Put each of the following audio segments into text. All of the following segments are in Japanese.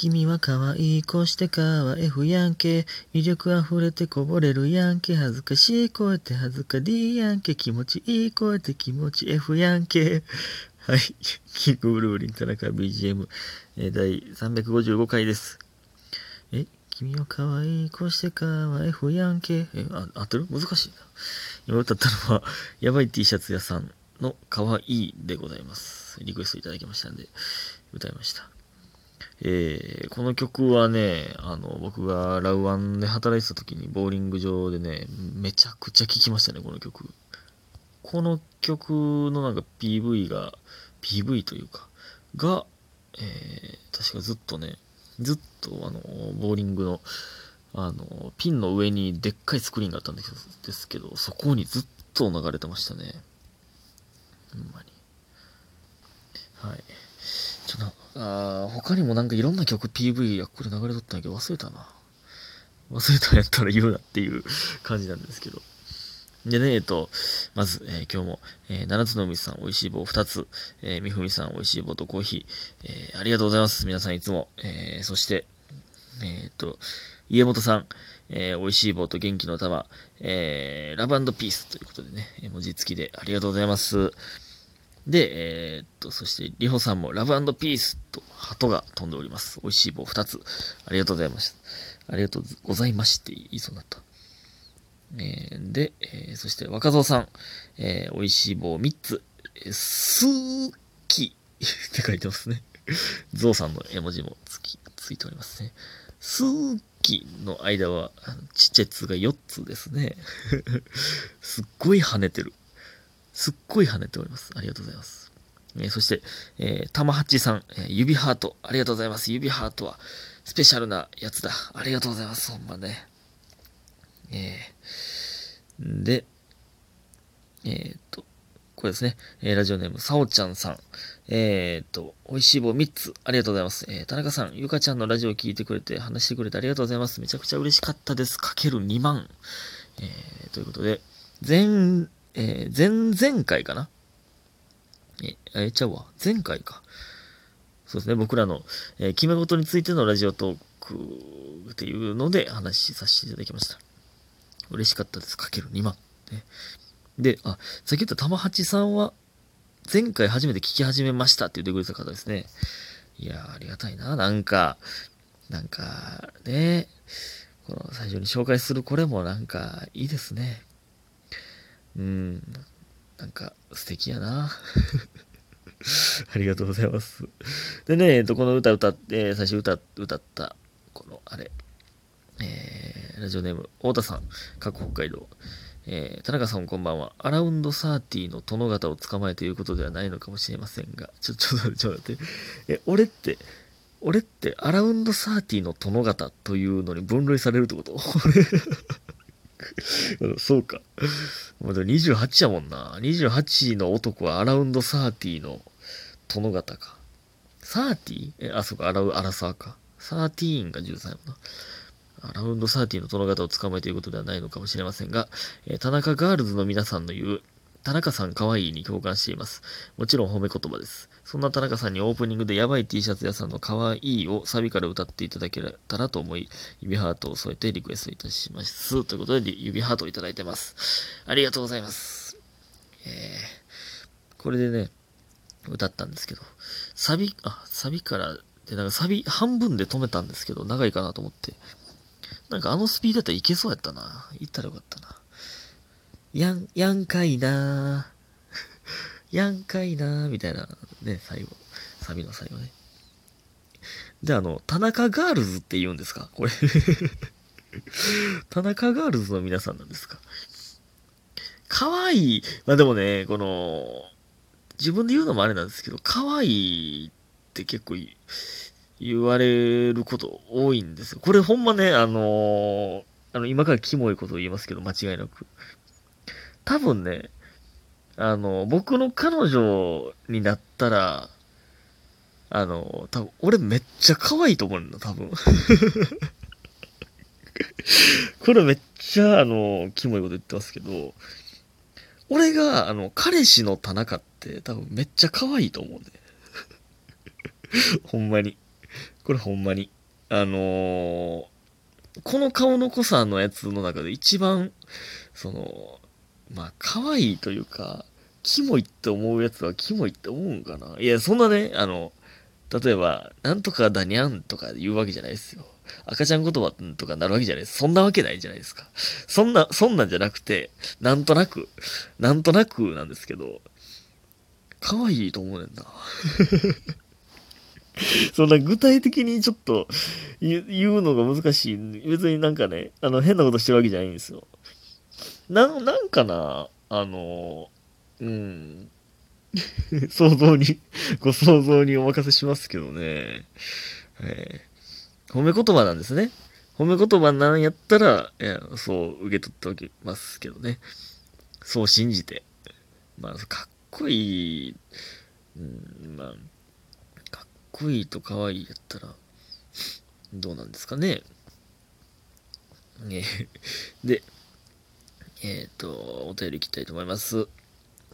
君は可愛いこしてかわ F やんけ。魅力溢れてこぼれるやんけ。恥ずかしい声って恥ずか D やんけ。気持ちいい声って気持ち F やんけ。はい。キングブルーリン田中 BGM、えー、第355回です。え？君は可愛いこしてかわ F やんけ。えあ合ってる？難しいな。今歌ったのはやばい T シャツ屋さんの可愛いでございます。リクエストいただきましたんで歌いました。えー、この曲はね、あの、僕がラウアンで働いてた時にボーリング場でね、めちゃくちゃ聴きましたね、この曲。この曲のなんか PV が、PV というか、が、えー、確かずっとね、ずっとあの、ボーリングの、あの、ピンの上にでっかいスクリーンがあったんですけど、そこにずっと流れてましたね。ほんまに。はい。ちょっと、あ他にもなんかいろんな曲 PV やこれ流れとったんやけど忘れたな。忘れたんやったら言うなっていう感じなんですけど。でね、えっと、まず、えー、今日も、えー、七つの海さん、美味しい棒2つ、えー、みふみさん、美味しい棒とコーヒー、えー、ありがとうございます。皆さんいつも。えー、そして、えっと、家元さん、えー、美味しい棒と元気の玉、えー、ラブピースということでね、文字付きでありがとうございます。で、えー、っと、そして、りほさんもラブピースと鳩が飛んでおります。美味しい棒2つ。ありがとうございました。ありがとうございまして言いそうになった。えー、で、えー、そして若造さん、えー、美味しい棒3つ、えー、すーきって書いてますね。ゾウさんの絵文字もつき、ついておりますね。すーきの間は、ちっちゃいつが4つですね。すっごい跳ねてる。すっごい跳ねております。ありがとうございます。えー、そして、えー、玉八さん、えー、指ハート、ありがとうございます。指ハートは、スペシャルなやつだ。ありがとうございます。ほんまね。えー、で、えー、っと、これですね。えー、ラジオネーム、さおちゃんさん。えー、っと、美味しい棒3つ、ありがとうございます。えー、田中さん、ゆかちゃんのラジオを聞いてくれて、話してくれてありがとうございます。めちゃくちゃ嬉しかったです。かける2万。えー、ということで、全、えー、前々回かな？え、え、ちゃうわ。前回か。そうですね、僕らの、えー、決め事についてのラジオトークっていうので話しさせていただきました。嬉しかったです。かける2万。ね、で、あ、さっき言った玉八さんは、前回初めて聞き始めましたって言ってくれた方ですね。いやありがたいな。なんか、なんか、ね、この最初に紹介するこれもなんかいいですね。うん、なんか素敵やな。ありがとうございます。でね、えっと、この歌歌って、最初歌、歌った、この、あれ、えー、ラジオネーム、太田さん、各北海道。えー、田中さんこんばんは。アラウンド30の殿方を捕まえということではないのかもしれませんが、ちょ、ちょっと待って、ちょっと待って。え、俺って、俺ってアラウンド30の殿方というのに分類されるってこと？そうか。まだ28やもんな。28の男はアラウンド30の殿方か。30? え、あ、そうか、アラウ、アラサーか。13が13やもんな。ラウンド30の殿方を捕まえということではないのかもしれませんが、えー、田中ガールズの皆さんの言う、田中さん可愛いに共感しています。もちろん褒め言葉です。そんな田中さんにオープニングでやばい T シャツ屋さんの可愛いをサビから歌っていただけたらと思い、指ハートを添えてリクエストいたします。ということで、指ハートをいただいてます。ありがとうございます。えー、これでね、歌ったんですけど、サビ、あ、サビからで、なんかサビ半分で止めたんですけど、長いかなと思って、なんかあのスピードだったらいけそうやったな。行ったらよかったな。やん、やんかいな やんかいなみたいな、ね、最後。サビの最後ね。で、あの、田中ガールズって言うんですか？これ 田中ガールズの皆さんなんですか？可愛いい。まあでもね、この、自分で言うのもあれなんですけど、可愛いって結構言われること多いんですよ。これほんまね、あのー、あの、今からキモいことを言いますけど、間違いなく。多分ね、あの、僕の彼女になったら、あの、多分、俺めっちゃ可愛いと思うんだ、多分。これめっちゃ、あの、キモいこと言ってますけど、俺が、あの、彼氏の田中って多分めっちゃ可愛いと思うんで。ほんまに。これほんまに。あのー、この顔の濃さのやつの中で一番、その、まあ、可愛いというか、キモいって思うやつはキモいって思うんかないや、そんなね、あの、例えば、なんとかだにゃんとか言うわけじゃないですよ。赤ちゃん言葉とかなるわけじゃないです。そんなわけないじゃないですか。そんな、そんなんじゃなくて、なんとなく、なんとなくなんですけど、可愛いと思うねんな。そんな具体的にちょっと言うのが難しい。別になんかね、あの変なことしてるわけじゃないんですよ。な、なんかな、あの、うん。想像に、ご想像にお任せしますけどね。えー、褒め言葉なんですね。褒め言葉なんやったら、いやそう受け取っておきますけどね。そう信じて。まあ、かっこいい、うん、まあ、かっこいいと可愛いやったら、どうなんですかね。えで、えっ、ー、と、お便りいきたいと思います。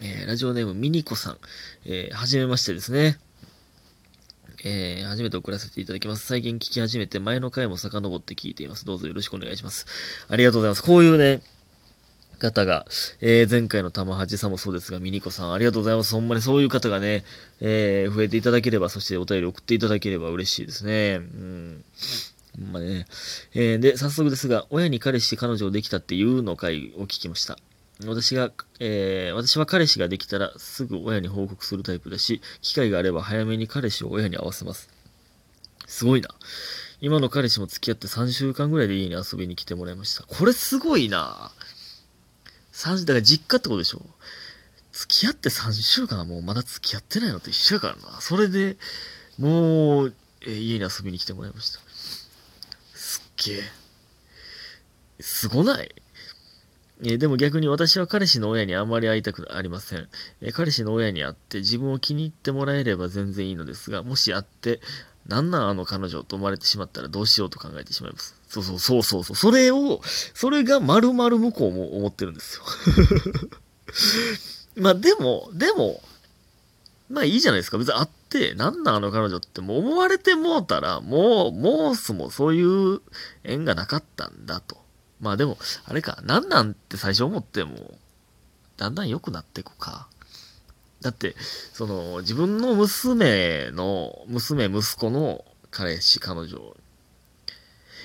えー、ラジオネームミニコさん。えー、はじめましてですね。えー、初めて送らせていただきます。最近聞き始めて、前の回も遡って聞いています。どうぞよろしくお願いします。ありがとうございます。こういうね、方が、えー、前回の玉八さんもそうですが、ミニコさん、ありがとうございます。ほんまにそういう方がね、えー、増えていただければ、そしてお便り送っていただければ嬉しいですね。うん。ほんまね。えー、で、早速ですが、親に彼氏彼女できたっていうの回を聞きました。私が、えー、私は彼氏ができたらすぐ親に報告するタイプだし、機会があれば早めに彼氏を親に会わせます。すごいな。今の彼氏も付き合って3週間ぐらいで家に遊びに来てもらいました。これすごいな。3だから実家ってことでしょ付き合って3週間はもうまだ付き合ってないのと一緒やからな。それで、もう、えー、家に遊びに来てもらいました。すっげえ。すごない？えでも逆に私は彼氏の親にあまり会いたくありません。え彼氏の親に会って自分を気に入ってもらえれば全然いいのですが、もし会って、なんなんあの彼女と思われてしまったらどうしようと考えてしまいます。そうそうそうそうそう。それを、それが丸々向こうも思ってるんですよ。まあでも、でも、まあいいじゃないですか。別に会って、なんなんあの彼女ってもう思われてもうたら、もう、もうすもそういう縁がなかったんだと。まあでも、あれか、なんなんって最初思っても、だんだん良くなっていくか。だって、その、自分の娘の、娘、息子の彼氏、彼女。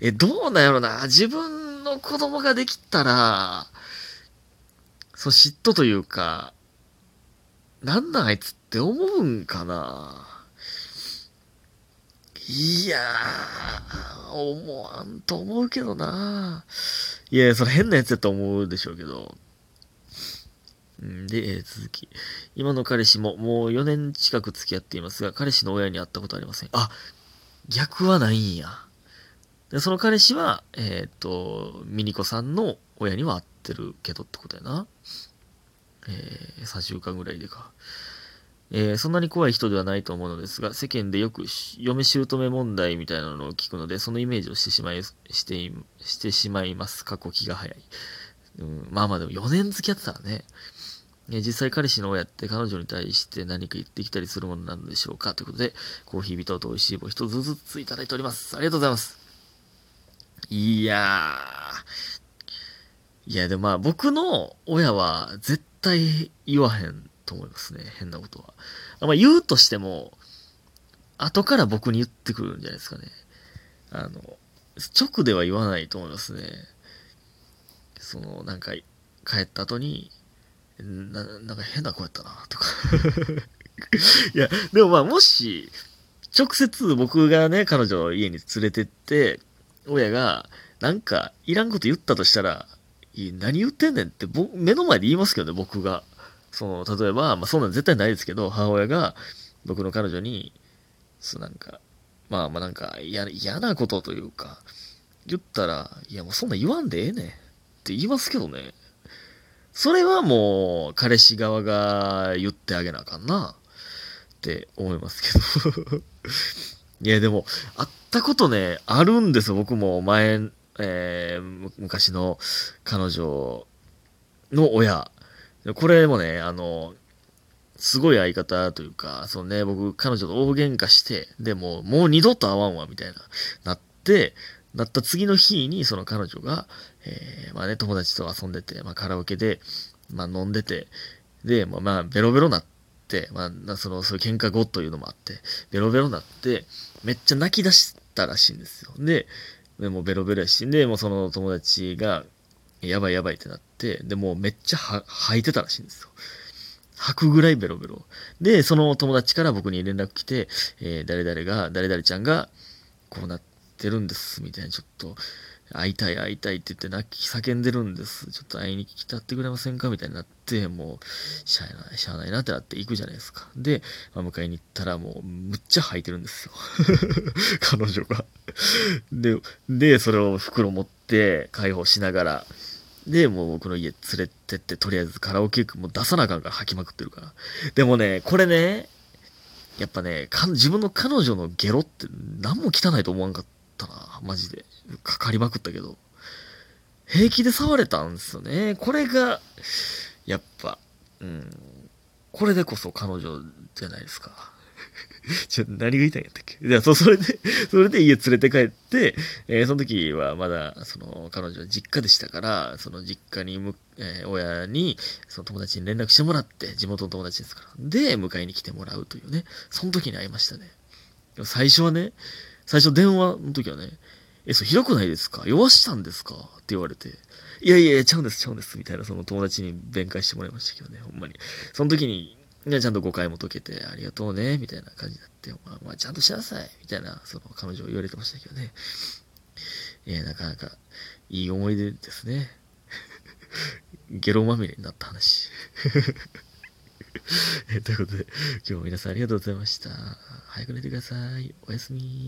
え、どうなんやろな。自分の子供ができたら、そう、嫉妬というか、なんなんあいつって思うんかないやー、思わんと思うけどな。いや、それ変なやつやと思うでしょうけど。で、え、続き。今の彼氏ももう4年近く付き合っていますが、彼氏の親に会ったことありません。あ、逆はないんや。で、その彼氏は、えっ、と、ミニコさんの親には会ってるけどってことやな。えー、3週間ぐらいでか。えー、そんなに怖い人ではないと思うのですが、世間でよく嫁姑問題みたいなのを聞くので、そのイメージをしてしまい、してしてしまいます。過去気が早い。うん、まあまあでも4年付き合ってたらね。え実際彼氏の親って彼女に対して何か言ってきたりするものなのでしょうかということで、コーヒービトと美味しい棒一つずついただいております。ありがとうございます。いやー。いや、でもまあ僕の親は絶対言わへんと思いますね。変なことは。まあ、言うとしても、後から僕に言ってくるんじゃないですかね。あの、直では言わないと思いますね。その、なんか、帰った後に、ななんか変な子やったな、とか いや、でもまあ、もし、直接僕がね、彼女を家に連れてって、親が、なんか、いらんこと言ったとしたら、何言ってんねんって、目の前で言いますけどね、僕が。その、例えば、まあそんなん絶対ないですけど、母親が僕の彼女に、そうなんか、まあまあなんか嫌嫌なことというか、言ったら、いやもうそんな言わんでええねんって言いますけどね。それはもう、彼氏側が言ってあげなあかんなって思いますけど いやでも、会ったことね、あるんですよ。僕も前、えー、昔の彼女の親。これもね、あの、すごい相方というか、そのね、僕、彼女と大喧嘩して、でも、もう二度と会わんわ、みたいな、なって、なった次の日に、その彼女が、えー、まあね、友達と遊んでて、まあカラオケで、まあ飲んでて、で、まあ、ベロベロなって、まあ、その、そういう喧嘩後というのもあって、ベロベロなって、めっちゃ泣き出したらしいんですよ。で、でもベロベロやし、で、もうその友達が、やばいやばいってなって、で、もうめっちゃ吐いてたらしいんですよ。吐くぐらいベロベロ。で、その友達から僕に連絡来て、えー、誰々が、誰々ちゃんが、こうなっててるんです、みたいな、ちょっと、会いたい会いたいって言って泣き叫んでるんです。ちょっと会いに来たってくれませんか？みたいになって、もう、しゃあない、しゃあないなってなって行くじゃないですか。で、まあ、迎えに行ったらもう、むっちゃ吐いてるんですよ。彼女が。で、で、それを袋持って解放しながら、で、もう僕の家連れてって、とりあえずカラオケ行くもう出さなあかんから吐きまくってるから。でもね、これね、やっぱね、自分の彼女のゲロって何も汚いと思わんかったな、マジで。かかりまくったけど。平気で触れたんですよね。これが、やっぱ、うん。これでこそ彼女じゃないですか。ちょ、何が言いたいんやったっけ？じゃあ、そ、それで、それで家連れて帰って、えー、その時はまだ、その、彼女は実家でしたから、その実家にむ、えー、親に、その友達に連絡してもらって、地元の友達ですから。で、迎えに来てもらうというね。その時に会いましたね。最初はね、最初電話の時はね、え、そう、ひどくないですか？弱したんですか？って言われて、いやいや、ちゃうんです、ちゃうんです、みたいな、その友達に弁解してもらいましたけどね、ほんまに。その時に、で、ちゃんと誤解も解けて、ありがとうね、みたいな感じになって、まあ、まあ、ちゃんとしなさい、みたいな、その、彼女を言われてましたけどね。えー、なかなか、いい思い出ですね。ゲロまみれになった話。えということで、今日も皆さんありがとうございました。早く寝てください。おやすみ。